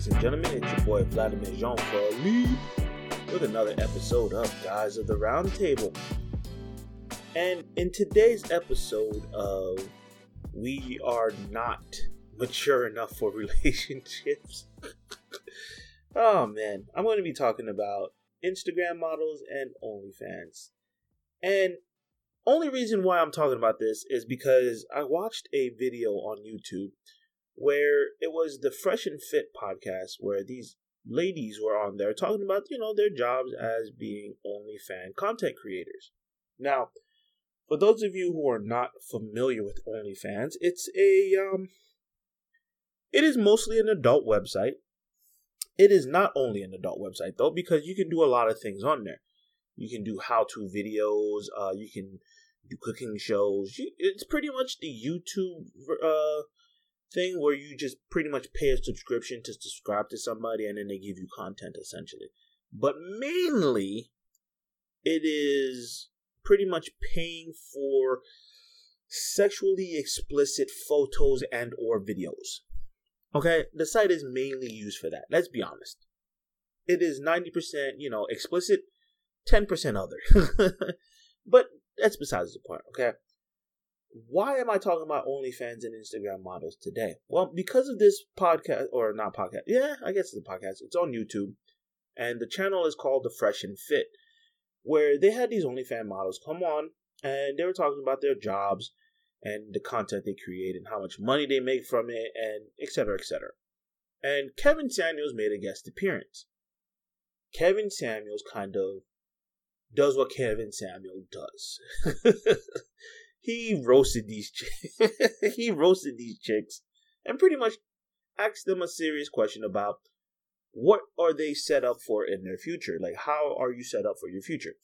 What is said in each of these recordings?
Ladies and gentlemen? It's your boy Vladimir Jean Philippe with another episode of Guys of the Roundtable. And in today's episode of We Are Not Mature Enough for Relationships. oh man, I'm going to be talking about Instagram models and OnlyFans. And only reason why I'm talking about this is because I watched a video on YouTube where it was the Fresh and Fit podcast where these ladies were on there talking about, you know, their jobs as being OnlyFans content creators. Now, for those of you who are not familiar with OnlyFans, it's a um it is mostly an adult website. It is not only an adult website though, because you can do a lot of things on there. You can do how-to videos. Uh, you can do cooking shows. It's pretty much the YouTube uh, thing where you just pretty much pay a subscription to subscribe to somebody, and then they give you content essentially. But mainly, it is pretty much paying for sexually explicit photos and or videos. Okay, the site is mainly used for that. Let's be honest. It is 90%, you know, explicit, 10% other. but that's besides the point, okay? Why am I talking about OnlyFans and Instagram models today? Well, because of this podcast, or not podcast, yeah, I guess it's a podcast. It's on YouTube, and the channel is called The Fresh and Fit, where they had these OnlyFans models come on, and they were talking about their jobs and the content they create and how much money they make from it, and etc. etc. And Kevin Samuels made a guest appearance. Kevin Samuels kind of does what Kevin Samuel does. he roasted these chicks. he roasted these chicks and pretty much asked them a serious question about what are they set up for in their future? Like how are you set up for your future?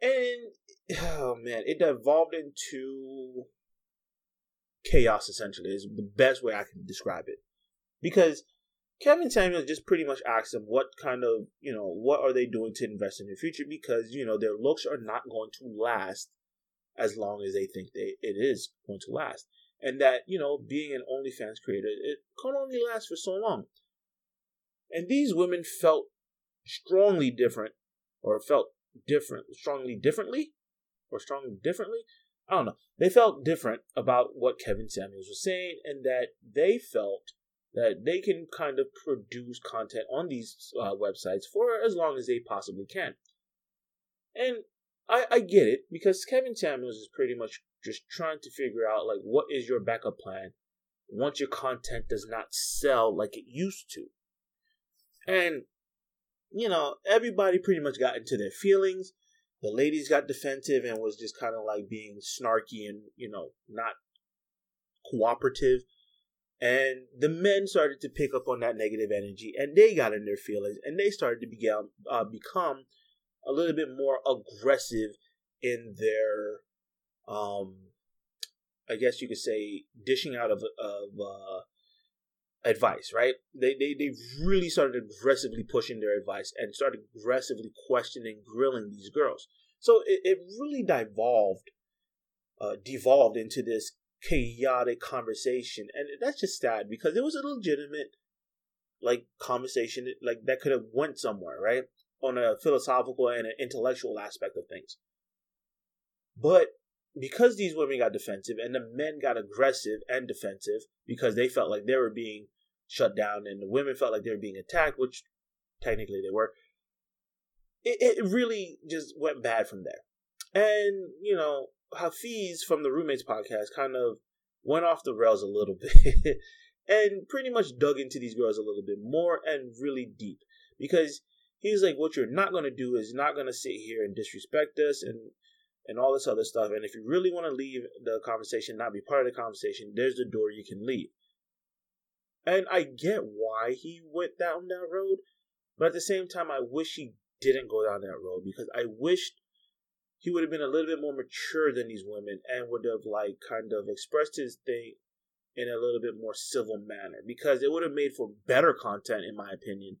And oh man, it devolved into chaos essentially is the best way I can describe it. Because Kevin Samuels just pretty much asked them what kind of, you know, what are they doing to invest in the future because, you know, their looks are not going to last as long as they think they it is going to last. And that, you know, being an OnlyFans creator, it can only last for so long. And these women felt strongly different or felt different, strongly differently or strongly differently. I don't know. They felt different about what Kevin Samuels was saying and that they felt that they can kind of produce content on these uh, websites for as long as they possibly can. And I, I get it because Kevin Samuels is pretty much just trying to figure out like what is your backup plan once your content does not sell like it used to. And you know, everybody pretty much got into their feelings. The ladies got defensive and was just kind of like being snarky and, you know, not cooperative. And the men started to pick up on that negative energy, and they got in their feelings, and they started to become uh, become a little bit more aggressive in their, um, I guess you could say, dishing out of of uh, advice. Right? They they they really started aggressively pushing their advice and started aggressively questioning, grilling these girls. So it, it really devolved, uh, devolved into this chaotic conversation, and that's just sad because it was a legitimate like conversation like that could have went somewhere, right? On a philosophical and an intellectual aspect of things. But because these women got defensive and the men got aggressive and defensive because they felt like they were being shut down and the women felt like they were being attacked, which technically they were, it, it really just went bad from there. And, you know, Hafiz from the Roommates podcast kind of went off the rails a little bit and pretty much dug into these girls a little bit more and really deep because he's like, what you're not going to do is not going to sit here and disrespect us and and all this other stuff. And if you really want to leave the conversation, not be part of the conversation, there's the door you can leave. And I get why he went down that road, but at the same time, I wish he didn't go down that road because I wished he would have been a little bit more mature than these women and would have like kind of expressed his thing in a little bit more civil manner because it would have made for better content in my opinion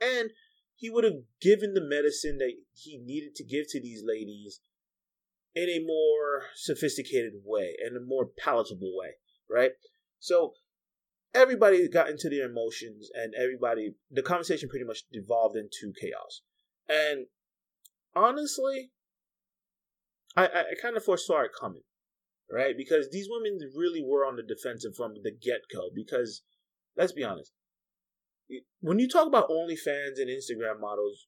and he would have given the medicine that he needed to give to these ladies in a more sophisticated way and a more palatable way right so everybody got into their emotions and everybody the conversation pretty much devolved into chaos. And honestly, I, I, I kind of foresaw it coming, right? Because these women really were on the defensive from the get go. Because let's be honest, when you talk about OnlyFans and Instagram models,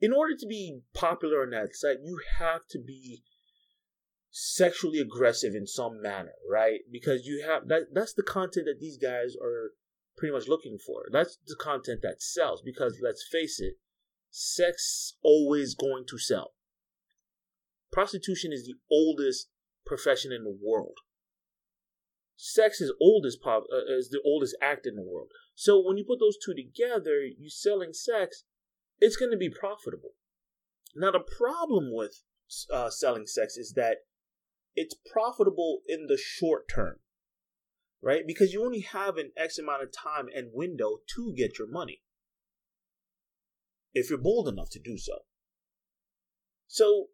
in order to be popular on that site, you have to be sexually aggressive in some manner, right? Because you have that that's the content that these guys are pretty much looking for. That's the content that sells because let's face it, sex always going to sell. Prostitution is the oldest profession in the world. Sex is oldest pop uh, is the oldest act in the world. So when you put those two together, you selling sex, it's going to be profitable. Now the problem with uh, selling sex is that it's profitable in the short term, right? Because you only have an X amount of time and window to get your money if you're bold enough to do so. So,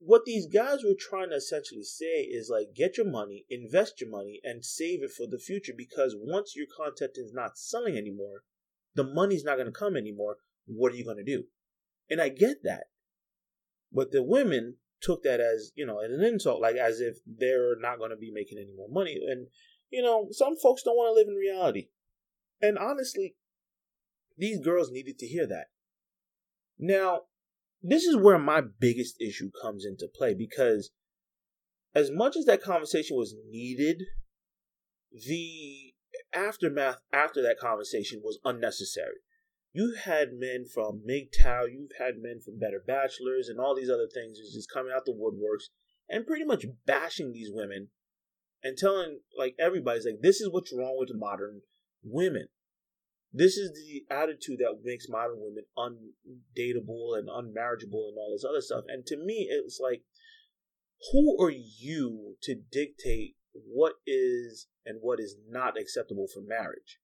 what these guys were trying to essentially say is like, get your money, invest your money, and save it for the future because once your content is not selling anymore, the money's not going to come anymore. What are you going to do? And I get that. But the women took that as you know as an insult, like as if they're not going to be making any more money. And you know, some folks don't want to live in reality. And honestly, these girls needed to hear that. Now, this is where my biggest issue comes into play because as much as that conversation was needed, the aftermath after that conversation was unnecessary. You had men from MGTOW, you've had men from Better Bachelors, and all these other things is just coming out the woodworks and pretty much bashing these women and telling like everybody's like this is what's wrong with modern women. This is the attitude that makes modern women undateable and unmarriageable and all this other stuff. And to me, it's like, who are you to dictate what is and what is not acceptable for marriage?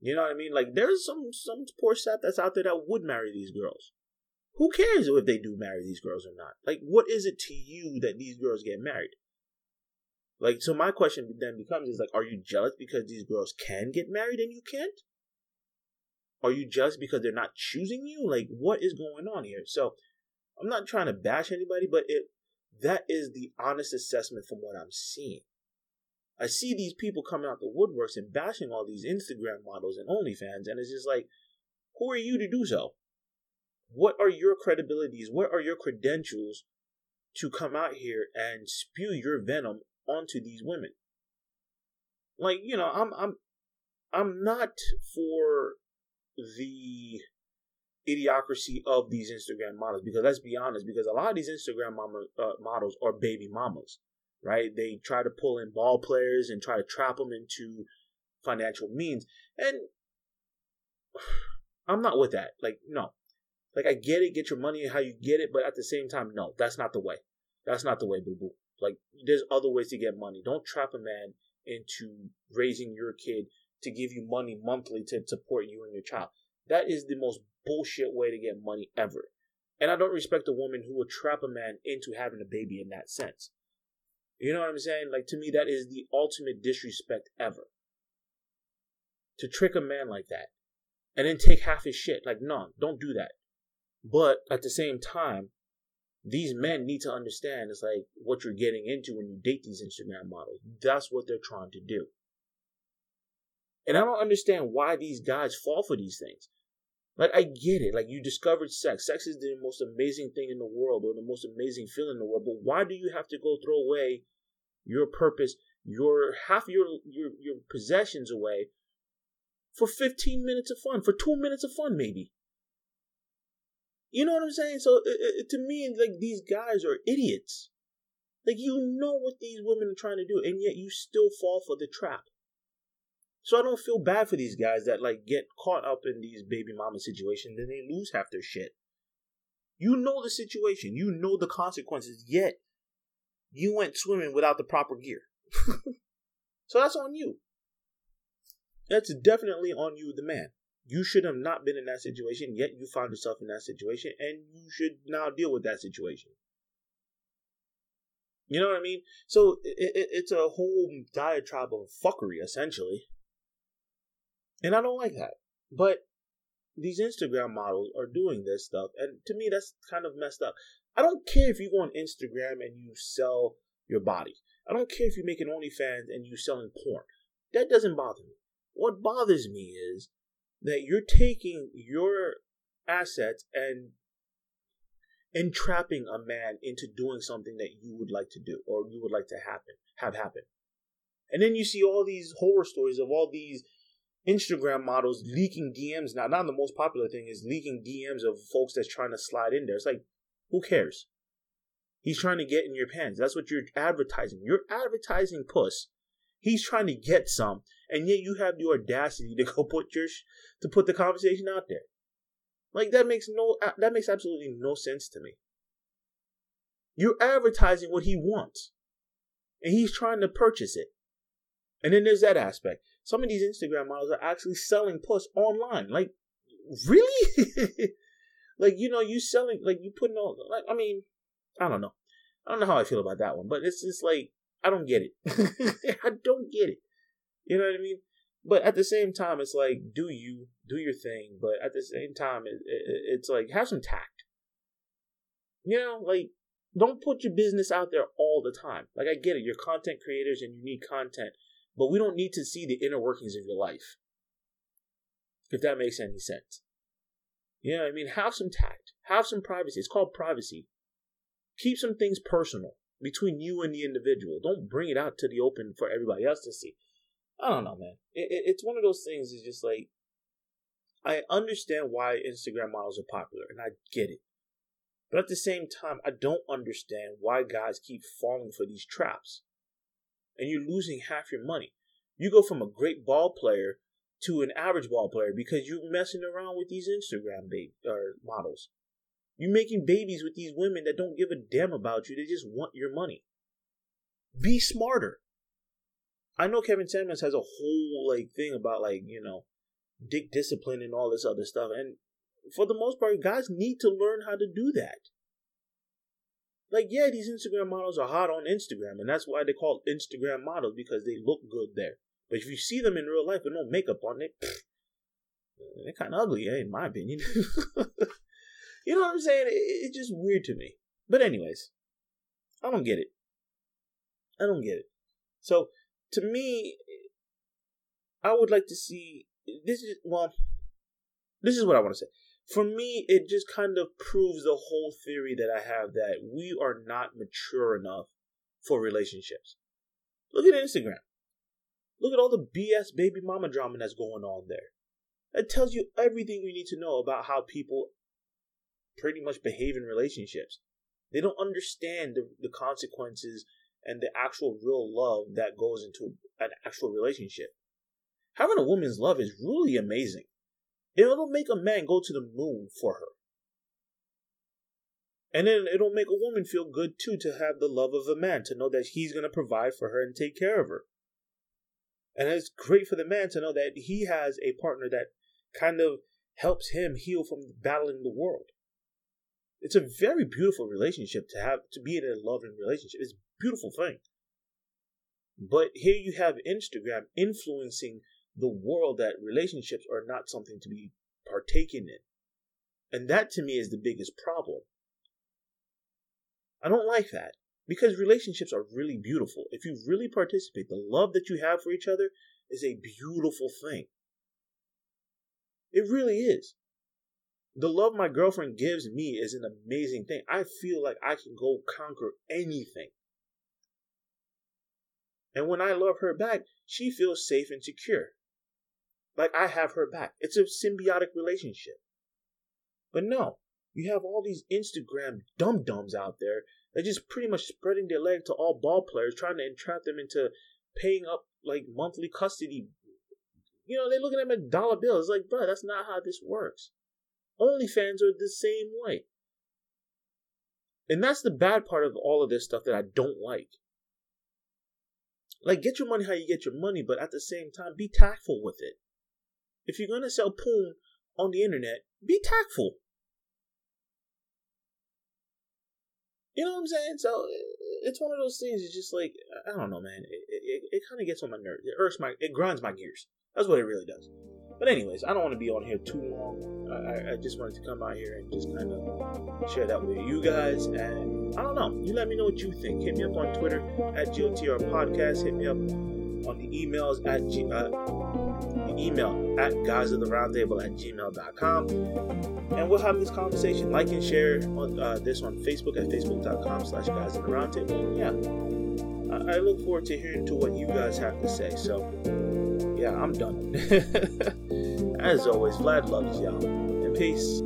You know what I mean? Like there's some some poor sap that's out there that would marry these girls. Who cares if they do marry these girls or not? Like, what is it to you that these girls get married? Like, so my question then becomes is like, are you jealous because these girls can get married and you can't? Are you jealous because they're not choosing you? Like, what is going on here? So, I'm not trying to bash anybody, but it that is the honest assessment from what I'm seeing. I see these people coming out the woodworks and bashing all these Instagram models and OnlyFans, and it's just like, who are you to do so? What are your credibilities? What are your credentials to come out here and spew your venom onto these women? Like, you know, I'm I'm I'm not for the idiocracy of these Instagram models because let's be honest, because a lot of these Instagram mama, uh, models are baby mamas right? They try to pull in ball players and try to trap them into financial means. And I'm not with that. Like, no. Like, I get it, get your money how you get it, but at the same time, no, that's not the way. That's not the way, boo boo. Like, there's other ways to get money. Don't trap a man into raising your kid to give you money monthly to support you and your child. That is the most bullshit way to get money ever. And I don't respect a woman who would trap a man into having a baby in that sense. You know what I'm saying? Like to me, that is the ultimate disrespect ever. To trick a man like that, and then take half his shit. Like, no, don't do that. But at the same time, these men need to understand it's like what you're getting into when you date these Instagram models. That's what they're trying to do. And I don't understand why these guys fall for these things. Like I get it. Like you discovered sex. Sex is the most amazing thing in the world or the most amazing feeling in the world. But why do you have to go throw away your purpose, your half your your your possessions away for 15 minutes of fun, for 2 minutes of fun maybe? You know what I'm saying? So to me like these guys are idiots. Like you know what these women are trying to do and yet you still fall for the trap. So I don't feel bad for these guys that like get caught up in these baby mama situations and they lose half their shit. You know the situation, you know the consequences, yet you went swimming without the proper gear. so that's on you. That's definitely on you, the man. You should have not been in that situation, yet you found yourself in that situation, and you should now deal with that situation. You know what I mean? So it, it, it's a whole diatribe of fuckery, essentially. And I don't like that. But these Instagram models are doing this stuff, and to me, that's kind of messed up. I don't care if you go on Instagram and you sell your body. I don't care if you're making OnlyFans and you selling porn. That doesn't bother me. What bothers me is that you're taking your assets and entrapping a man into doing something that you would like to do or you would like to happen have happen. And then you see all these horror stories of all these Instagram models leaking DMs now. Not the most popular thing is leaking DMs of folks that's trying to slide in there. It's like, who cares? He's trying to get in your pants. That's what you're advertising. You're advertising puss. He's trying to get some, and yet you have the audacity to go put your to put the conversation out there. Like that makes no that makes absolutely no sense to me. You're advertising what he wants, and he's trying to purchase it. And then there's that aspect. Some of these Instagram models are actually selling puss online. Like, really? like, you know, you selling like you putting on like I mean, I don't know. I don't know how I feel about that one, but it's just like I don't get it. I don't get it. You know what I mean? But at the same time, it's like, do you do your thing? But at the same time, it, it, it's like have some tact. You know, like don't put your business out there all the time. Like I get it, you're content creators and you need content, but we don't need to see the inner workings of your life. If that makes any sense. You know I mean, have some tact, have some privacy. It's called privacy. Keep some things personal between you and the individual. Don't bring it out to the open for everybody else to see. I don't know, man. It, it, it's one of those things. It's just like I understand why Instagram models are popular, and I get it. But at the same time, I don't understand why guys keep falling for these traps. And you're losing half your money. You go from a great ball player to an average ball player because you're messing around with these Instagram babe or models. You're making babies with these women that don't give a damn about you. They just want your money. Be smarter. I know Kevin Samuels has a whole like thing about like, you know, dick discipline and all this other stuff. And for the most part, guys need to learn how to do that. Like, yeah, these Instagram models are hot on Instagram, and that's why they call Instagram models because they look good there. But if you see them in real life with no makeup on, it, they're kind of ugly, eh, in my opinion. you know what I'm saying? It, it's just weird to me. But anyways, I don't get it. I don't get it. So to me, I would like to see this is well. This is what I want to say. For me, it just kind of proves the whole theory that I have that we are not mature enough for relationships. Look at Instagram. Look at all the BS baby mama drama that's going on there. That tells you everything you need to know about how people pretty much behave in relationships. They don't understand the, the consequences and the actual real love that goes into an actual relationship. Having a woman's love is really amazing. It'll make a man go to the moon for her. And then it'll make a woman feel good too to have the love of a man, to know that he's going to provide for her and take care of her. And it's great for the man to know that he has a partner that kind of helps him heal from battling the world. It's a very beautiful relationship to have to be in a loving relationship. It's beautiful thing. But here you have Instagram influencing the world that relationships are not something to be partaken in. And that to me is the biggest problem. I don't like that because relationships are really beautiful. If you really participate, the love that you have for each other is a beautiful thing. It really is. The love my girlfriend gives me is an amazing thing. I feel like I can go conquer anything. And when I love her back, she feels safe and secure. Like I have her back. It's a symbiotic relationship. But no, you have all these Instagram dum dums out there that just pretty much spreading their leg to all ball players, trying to entrap them into paying up like monthly custody. You know, they're looking at them dollar bills. It's like, bro, that's not how this works. OnlyFans are the same way. And that's the bad part of all of this stuff that I don't like. Like, get your money how you get your money, but at the same time, be tactful with it. If you're going to sell poon on the internet, be tactful. You know what I'm saying? So it's one of those things. It's just like I don't know, man. It it, it kind of gets on my nerves. It hurts my. It grinds my gears. That's what it really does. But anyways, I don't want to be on here too long. I, I just wanted to come out here and just kind of share that with you guys. And I don't know. You let me know what you think. Hit me up on Twitter at GOTR Podcast. Hit me up on the emails at G, uh, the email at guys of the roundtable at gmail.com. And we'll have this conversation. Like and share on, uh, this on Facebook at facebook.com slash guys of the roundtable. Yeah. I, I look forward to hearing to what you guys have to say. So yeah, I'm done. As always, Vlad loves y'all. And peace.